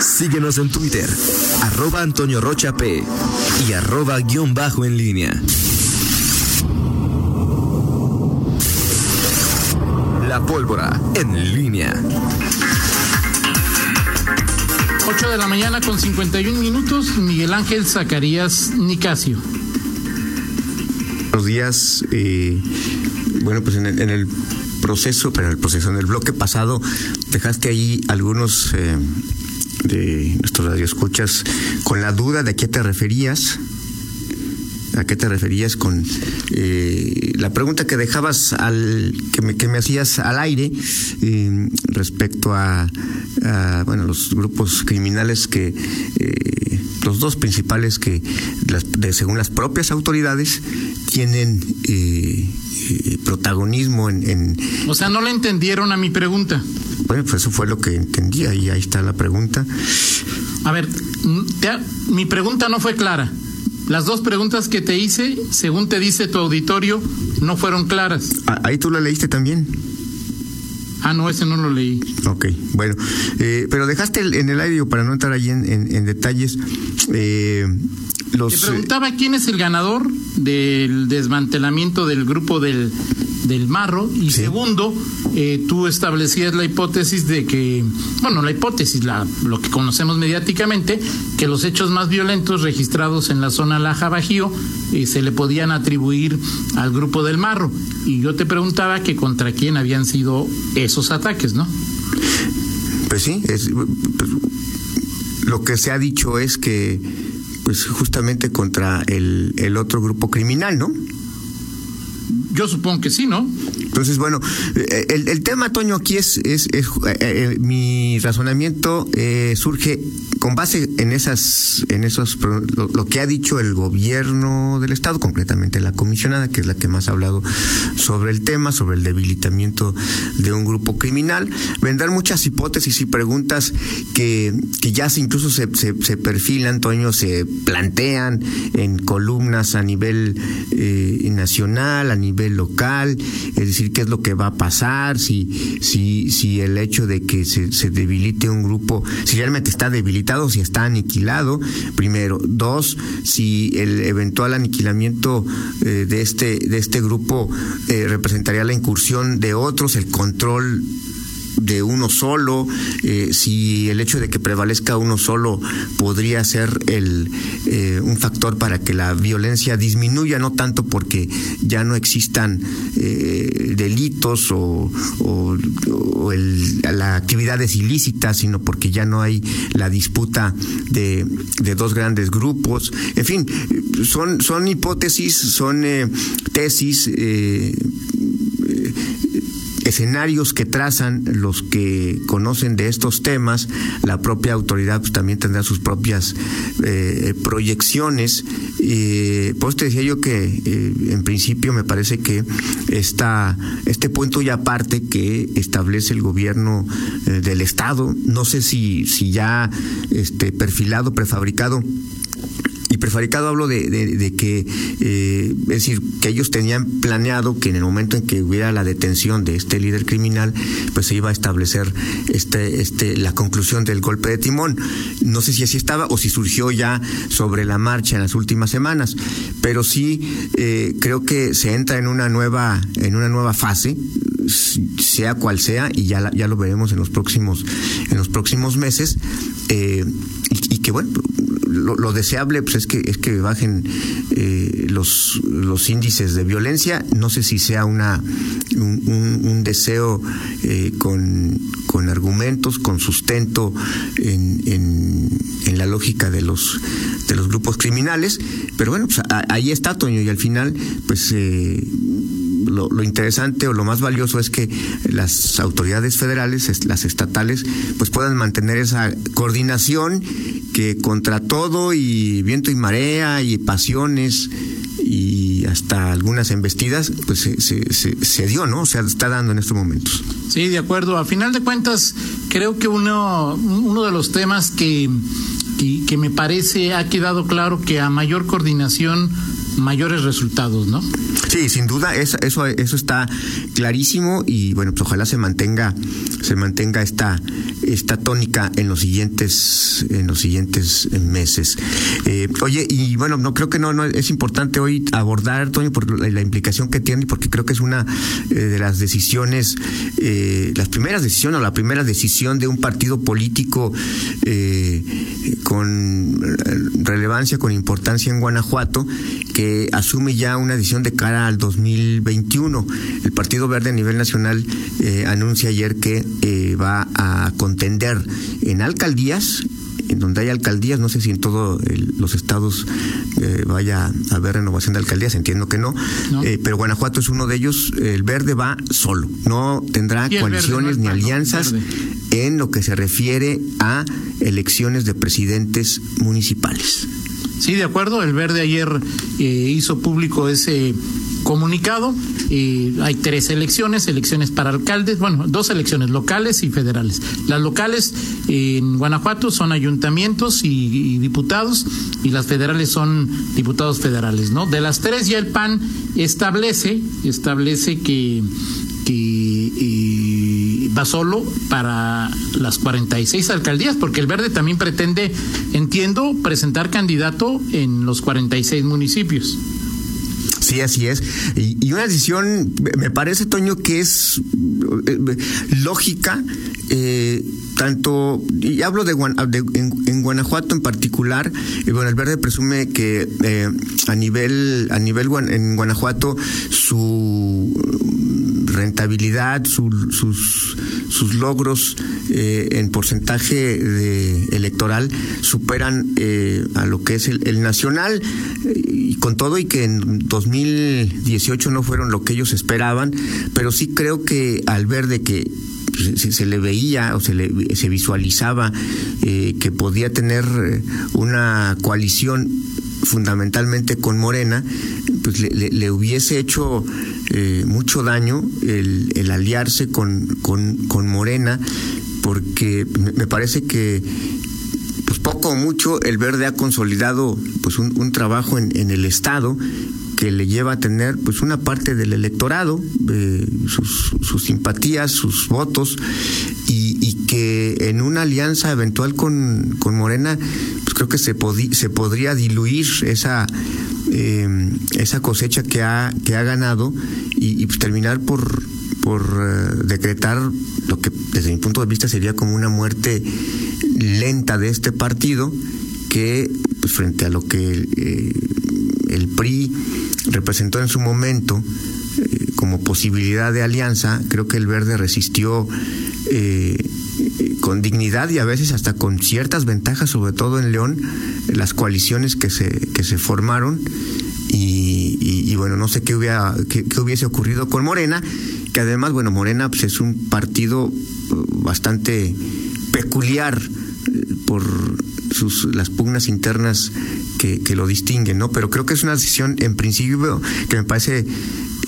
Síguenos en Twitter, arroba Antonio Rocha P y arroba guion bajo en línea. La pólvora en línea. 8 de la mañana con 51 minutos, Miguel Ángel Zacarías Nicasio. Buenos días. Eh, bueno, pues en el, en el, proceso, pero en el proceso, en el bloque pasado, dejaste ahí algunos eh, de nuestros radioescuchas con la duda de a qué te referías. ¿A qué te referías con eh, la pregunta que dejabas al que me, que me hacías al aire eh, respecto a, a, bueno los grupos criminales que eh, los dos principales que las, de, según las propias autoridades tienen eh, protagonismo en, en, O sea, no le entendieron a mi pregunta. Bueno, pues eso fue lo que entendía y ahí está la pregunta. A ver, te, mi pregunta no fue clara. Las dos preguntas que te hice, según te dice tu auditorio, no fueron claras. Ah, ahí tú la leíste también. Ah, no, ese no lo leí. Ok, bueno, eh, pero dejaste en el aire, para no entrar allí en, en, en detalles, eh, los... Te preguntaba quién es el ganador del desmantelamiento del grupo del, del Marro y sí. segundo, eh, tú establecías la hipótesis de que, bueno, la hipótesis, la, lo que conocemos mediáticamente, que los hechos más violentos registrados en la zona Laja Bajío eh, se le podían atribuir al grupo del Marro. Y yo te preguntaba que contra quién habían sido esos ataques, ¿no? Pues sí, es, pues, lo que se ha dicho es que, pues justamente contra el, el otro grupo criminal, ¿no? Yo supongo que sí, ¿no? Entonces, bueno, el, el tema, Toño, aquí es, es, es eh, mi razonamiento eh, surge con base en esas, en esos, lo, que ha dicho el gobierno del estado, concretamente la comisionada, que es la que más ha hablado sobre el tema, sobre el debilitamiento de un grupo criminal. Vendrán muchas hipótesis y preguntas que, que ya se, incluso se, se, se perfilan, Toño, se plantean en columnas a nivel eh, nacional, a nivel local, es qué es lo que va a pasar, si, si, si el hecho de que se, se debilite un grupo, si realmente está debilitado, si está aniquilado, primero. Dos, si el eventual aniquilamiento eh, de, este, de este grupo eh, representaría la incursión de otros, el control de uno solo, eh, si el hecho de que prevalezca uno solo podría ser el, eh, un factor para que la violencia disminuya, no tanto porque ya no existan eh, delitos o, o, o el, la actividades ilícitas, sino porque ya no hay la disputa de, de dos grandes grupos. En fin, son, son hipótesis, son tesis escenarios que trazan los que conocen de estos temas, la propia autoridad pues, también tendrá sus propias eh, proyecciones. Eh, pues te decía yo que eh, en principio me parece que esta, este punto y aparte que establece el gobierno eh, del Estado, no sé si, si ya este, perfilado, prefabricado, y prefabricado hablo de, de, que, eh, es decir, que ellos tenían planeado que en el momento en que hubiera la detención de este líder criminal, pues se iba a establecer este, este, la conclusión del golpe de timón. No sé si así estaba o si surgió ya sobre la marcha en las últimas semanas, pero sí eh, creo que se entra en una nueva, en una nueva fase, sea cual sea, y ya, la, ya lo veremos en los próximos, en los próximos meses, eh, y que bueno, lo, deseable pues es que es que bajen eh, los los índices de violencia. No sé si sea una un, deseo eh, con, con argumentos con sustento en, en, la lógica de los de los grupos criminales. Pero bueno pues ahí está Toño y al final pues eh, lo, interesante o lo más valioso es que las autoridades federales, las estatales, pues puedan mantener esa coordinación que contra todo y viento y marea y pasiones y hasta algunas embestidas, pues se, se, se, se dio, ¿no? O sea, está dando en estos momentos. Sí, de acuerdo. A final de cuentas, creo que uno, uno de los temas que, que me parece ha quedado claro que a mayor coordinación mayores resultados, ¿no? Sí, sin duda, eso, eso, eso está clarísimo y bueno, pues ojalá se mantenga, se mantenga esta, esta tónica en los siguientes, en los siguientes meses. Eh, oye, y bueno, no creo que no, no es importante hoy abordar, Toño, por la, implicación que tiene, porque creo que es una eh, de las decisiones, eh, las primeras decisiones o la primera decisión de un partido político con relevancia, con importancia en Guanajuato, que asume ya una decisión de cara al 2021. El Partido Verde a nivel nacional anuncia ayer que va a contender en alcaldías en donde hay alcaldías, no sé si en todos los estados eh, vaya a haber renovación de alcaldías, entiendo que no, eh, pero Guanajuato es uno de ellos, el verde va solo, no tendrá coaliciones ni alianzas en lo que se refiere a elecciones de presidentes municipales. Sí, de acuerdo. El Verde ayer eh, hizo público ese comunicado. hay tres elecciones, elecciones para alcaldes, bueno, dos elecciones locales y federales. Las locales en Guanajuato son ayuntamientos y, diputados y las federales son diputados federales, ¿no? De las tres ya el PAN establece, establece que, que solo para las 46 alcaldías, porque el Verde también pretende, entiendo, presentar candidato en los 46 municipios. Sí, así es. Y, una decisión, me parece, Toño, que es eh, lógica, eh, tanto, y hablo de, en, Guanajuato en particular, y bueno, el Verde presume que eh, a nivel, a nivel en Guanajuato su rentabilidad, sus, sus logros en porcentaje electoral superan a lo que es el, nacional. Y con todo y que en 2018 no fueron lo que ellos esperaban, pero sí creo que al ver de que se, le veía o se, le, se visualizaba eh, que podía tener eh, una coalición fundamentalmente con Morena, pues le, hubiese hecho eh, mucho daño el, aliarse con, con, Morena, porque me parece que pues poco o mucho el verde ha consolidado pues un, trabajo en, el estado que le lleva a tener pues una parte del electorado, sus, sus, simpatías, sus votos, y, y, que en una alianza eventual con, con Morena, pues creo que se, se podría diluir esa, eh, esa cosecha que ha, que ha ganado y, pues terminar por, por eh, decretar lo que desde mi punto de vista sería como una muerte lenta de este partido que pues frente a lo que eh, el PRI representó en su momento eh, como posibilidad de alianza, creo que el verde resistió eh, con dignidad y a veces hasta con ciertas ventajas, sobre todo en León, las coaliciones que se, que se formaron. Y, bueno, no sé qué, hubiera, qué, hubiese ocurrido con Morena, que además, bueno, Morena pues, es un partido uh, bastante peculiar eh, por sus, las pugnas internas que, que, lo distinguen, ¿no? Pero creo que es una decisión, en principio, que me parece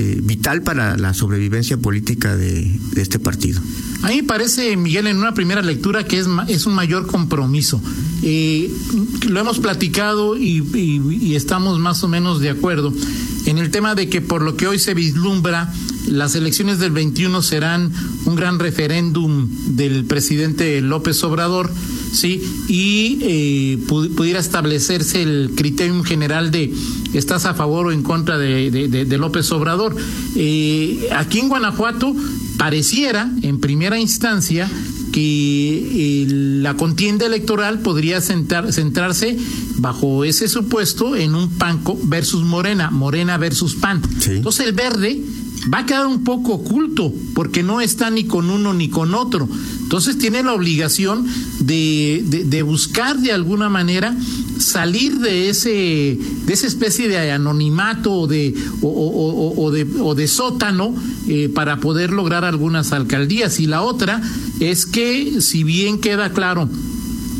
eh, vital para la sobrevivencia política de, este partido. A mí me parece, Miguel, en una primera lectura que es, es un mayor compromiso. Eh, lo hemos platicado y, estamos más o menos de acuerdo en el tema de que por lo que hoy se vislumbra, las elecciones del 21 serán un gran referéndum del presidente López Obrador ¿sí? Y eh, pudiera establecerse el criterio general de estás a favor o en contra de, López Obrador. Eh, aquí en Guanajuato pareciera, en primera instancia, que eh, la contienda electoral podría centrarse bajo ese supuesto en un PAN versus Morena, Morena versus PAN. Entonces el verde va a quedar un poco oculto porque no está ni con uno ni con otro. Entonces tiene la obligación de, de, buscar de alguna manera salir de ese de esa especie de anonimato o de o, de, o de sótano eh, para poder lograr algunas alcaldías. Y la otra es que si bien queda claro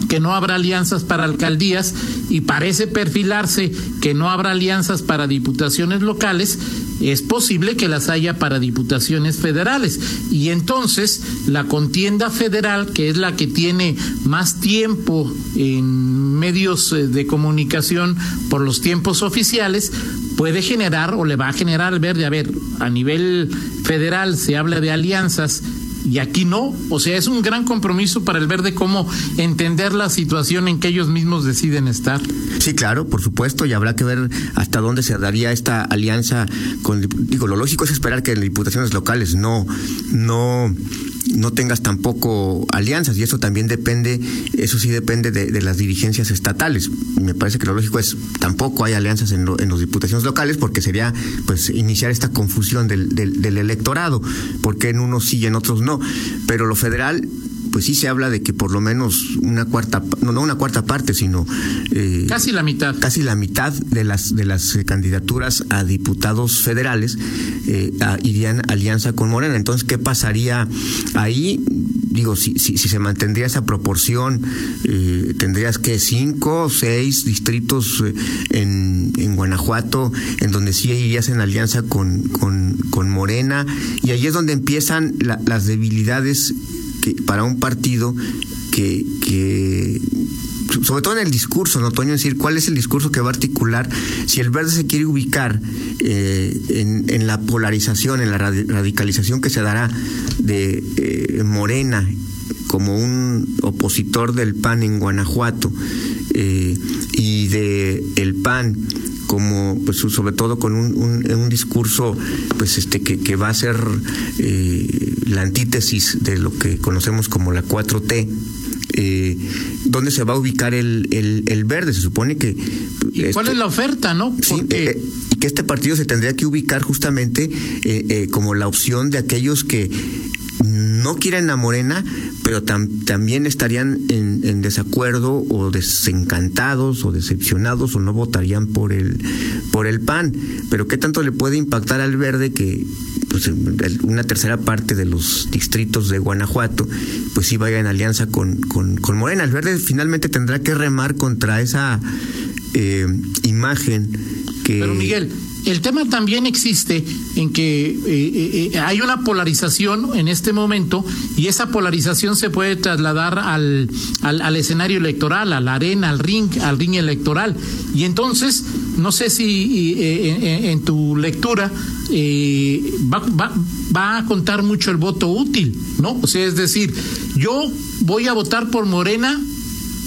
que no habrá alianzas para alcaldías y parece perfilarse que no habrá alianzas para diputaciones locales, es posible que las haya para diputaciones federales. Y entonces la contienda federal, que es la que tiene más tiempo en medios eh, de comunicación por los tiempos oficiales, puede generar o le va a generar verde, a ver, a nivel federal se habla de alianzas y aquí no. O sea, es un gran compromiso para el verde cómo entender la situación en que ellos mismos deciden estar. Sí, claro, por supuesto, y habrá que ver hasta dónde se daría esta alianza con digo, lo lógico es esperar que en diputaciones locales no no no tengas tampoco alianzas y eso también depende, eso sí depende de, las dirigencias estatales. Me parece que lo lógico es tampoco hay alianzas en, en las diputaciones locales porque sería pues iniciar esta confusión del, del, del electorado, porque en unos sí y en otros no. Pero lo federal pues sí se habla de que por lo menos una cuarta, no, no una cuarta parte, sino eh, casi la mitad, casi la mitad de las de las eh, candidaturas a diputados federales eh, irían alianza con Morena. Entonces, ¿qué pasaría ahí? Digo, si, si, si se mantendría esa proporción, eh, tendrías que cinco o seis distritos en, en Guanajuato, en donde sí irías en alianza con, con, con Morena, y ahí es donde empiezan las debilidades para un partido que, que sobre todo en el discurso, ¿no, Toño? Es decir, ¿cuál es el discurso que va a articular? Si el verde se quiere ubicar eh, en, la polarización, en la radicalización que se dará de eh, Morena como un opositor del PAN en Guanajuato eh, y de el PAN como pues sobre todo con un, discurso pues este que, que va a ser la antítesis de lo que conocemos como la 4T eh, dónde se va a ubicar el, el, el verde se supone que ¿Y cuál este es la oferta no sí, eh, y que este partido se tendría que ubicar justamente eh, eh, como la opción de aquellos que no quieren a Morena, pero tam, también estarían en, en, desacuerdo o desencantados o decepcionados o no votarían por el por el PAN. Pero qué tanto le puede impactar al verde que pues, una tercera parte de los distritos de Guanajuato pues sí vaya en alianza con, con, Morena. El verde finalmente tendrá que remar contra esa eh, imagen que... Pero Miguel, el tema también existe en que eh, eh, hay una polarización en este momento y esa polarización se puede trasladar al, al, al, escenario electoral, a la arena, al ring, al ring electoral. Y entonces, no sé si en, en, tu lectura va, va, va a contar mucho el voto útil, ¿no? O sea, es decir, yo voy a votar por Morena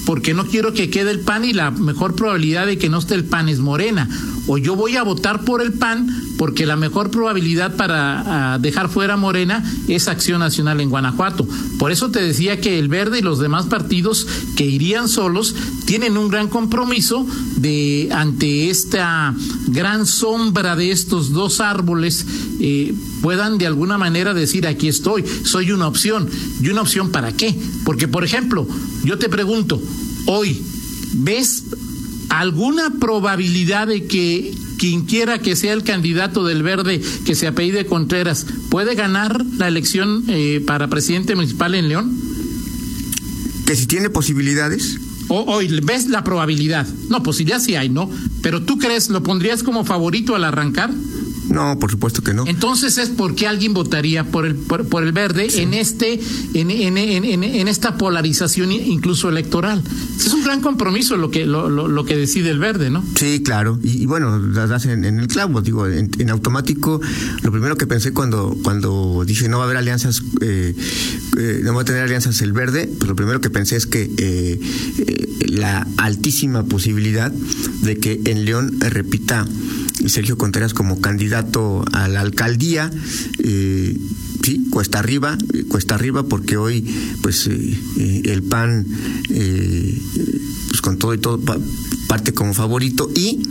porque no quiero que quede el PAN y la mejor probabilidad de que no esté el PAN es Morena o yo voy a votar por el PAN porque la mejor probabilidad para uh, dejar fuera Morena es Acción Nacional en Guanajuato. Por eso te decía que el Verde y los demás partidos que irían solos tienen un gran compromiso de ante esta gran sombra de estos dos árboles eh, puedan de alguna manera decir aquí estoy, soy una opción. ¿Y una opción para qué? Porque, por ejemplo, yo te pregunto, hoy, ¿ves alguna probabilidad de que quien quiera que sea el candidato del verde que se apellide Contreras puede ganar la elección eh, para presidente municipal en León? Que si tiene posibilidades. O, o, ves la probabilidad. No, posibilidad sí hay, ¿no? Pero tú crees, ¿lo pondrías como favorito al arrancar? No, por supuesto que no. Entonces es porque alguien votaría por el por, por el verde sí. en este en, en, en, en, esta polarización incluso electoral. Es un gran compromiso lo que lo, lo, lo que decide el verde, ¿no? Sí, claro. Y, y bueno, das en, el clavo, digo, en, automático. Lo primero que pensé cuando cuando dije no va a haber alianzas, eh, eh, no va a tener alianzas el verde, pues lo primero que pensé es que eh, la altísima posibilidad de que en León repita Sergio Contreras como candidato a la alcaldía. Eh, sí, cuesta arriba, cuesta arriba porque hoy pues eh, el PAN eh, pues con todo y todo pa parte como favorito y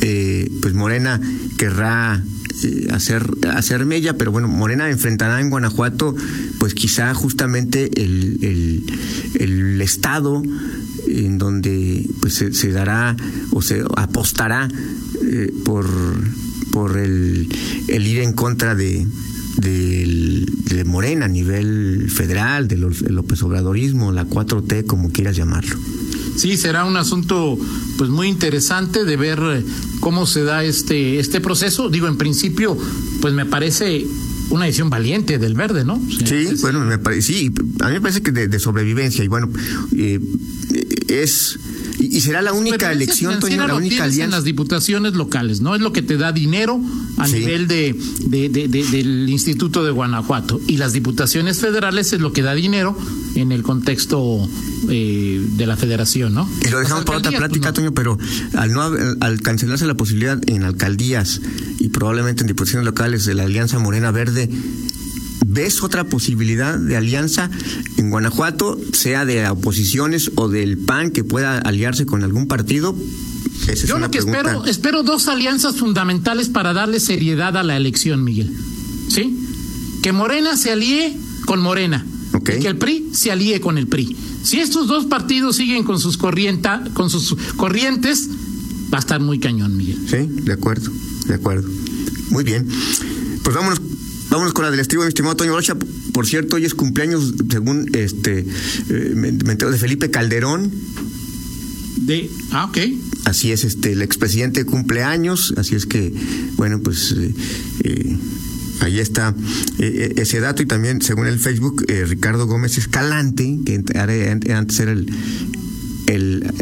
eh, pues Morena querrá eh, hacer hacer mella, pero bueno, Morena enfrentará en Guanajuato pues quizá justamente el, el estado en donde pues se, se dará o se apostará eh, por, por el, el, ir en contra de, de, de, Morena a nivel federal, del de López Obradorismo, la 4T, como quieras llamarlo. sí, será un asunto pues muy interesante de ver cómo se da este, este proceso. Digo, en principio, pues me parece una decisión valiente del verde, ¿no? Sí, bueno, me parece, sí, a mí me parece que de, sobrevivencia y bueno, eh, es y, será la única elección, Toño, la única alianza. en las diputaciones locales, ¿no? Es lo que te da dinero a nivel de, del Instituto de Guanajuato. Y las diputaciones federales es lo que da dinero en el contexto eh, de la federación, ¿no? Y lo dejamos para otra pues, plática, Toño, pero al, no, al cancelarse la posibilidad en alcaldías y probablemente en diputaciones locales de la Alianza Morena Verde, ¿Ves otra posibilidad de alianza en Guanajuato, sea de oposiciones o del PAN que pueda aliarse con algún partido? Yo lo que espero, espero dos alianzas fundamentales para darle seriedad a la elección, Miguel. ¿Sí? Que Morena se alíe con Morena. Y que el PRI se alíe con el PRI. Si estos dos partidos siguen con sus, corrienta, con sus corrientes, va a estar muy cañón, Miguel. Sí, de acuerdo, de acuerdo. Muy bien. Pues vámonos Vámonos con la del estribo, mi estimado Toño Rocha. Por cierto, hoy es cumpleaños, según este, eh, me, entero, de Felipe Calderón. De, ah, ok. Así es, este, el expresidente cumpleaños, así es que, bueno, pues eh, eh, ahí está ese dato y también, según el Facebook, Ricardo Gómez Escalante, que antes era el, el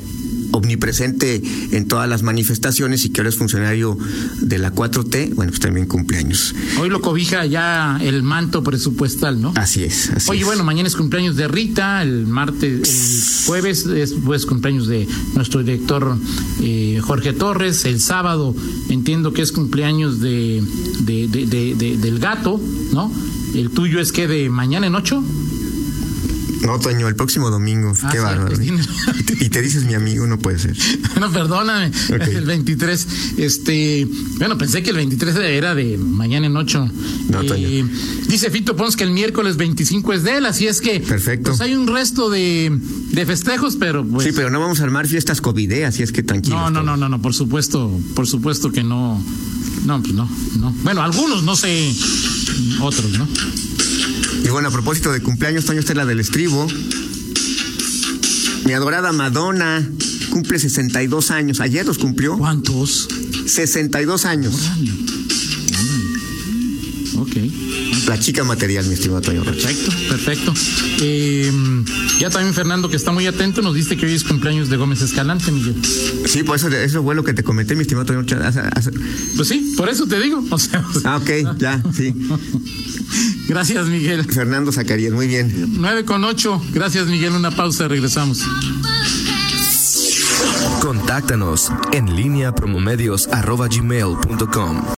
omnipresente en todas las manifestaciones y que ahora es funcionario de la 4T, bueno, pues también cumpleaños. Hoy lo cobija ya el manto presupuestal, ¿no? Así es. Así Oye, bueno, mañana es cumpleaños de Rita, el martes, el jueves es pues, cumpleaños de nuestro director eh, Jorge Torres, el sábado entiendo que es cumpleaños de, de, de, del gato, ¿no? El tuyo es que de mañana en ocho. No, Toño, el próximo domingo. Ah, Qué bárbaro. y, te, dices mi amigo, no puede ser. No, perdóname. El 23. Este. Bueno, pensé que el 23 era de mañana en 8. No, eh, Dice Fito Pons que el miércoles 25 es de él, así es que. Perfecto. Pues hay un resto de, de festejos, pero. Pues, sí, pero no vamos a armar fiestas COVID, ¿eh? así es que tranquilo. No, no, no, no, no, por supuesto, por supuesto que no. No, pues no, no. Bueno, algunos, no sé, otros, ¿no? Y bueno, a propósito de cumpleaños, Toño, esta es la del estribo. Mi adorada Madonna cumple 62 años. Ayer los cumplió. ¿Cuántos? 62 años. Ok. La chica material, mi estimado Toño Perfecto, perfecto. Eh, ya también Fernando, que está muy atento, nos dice que hoy es cumpleaños de Gómez Escalante, Miguel. Sí, por eso, eso fue lo que te comenté, mi estimado Toño Pues sí, por eso te digo. ah, ok, ya, sí. Gracias, Miguel. Fernando Zacarías, muy bien. 9 con 8. Gracias, Miguel. Una pausa, regresamos. Contáctanos en línea promomedios.com.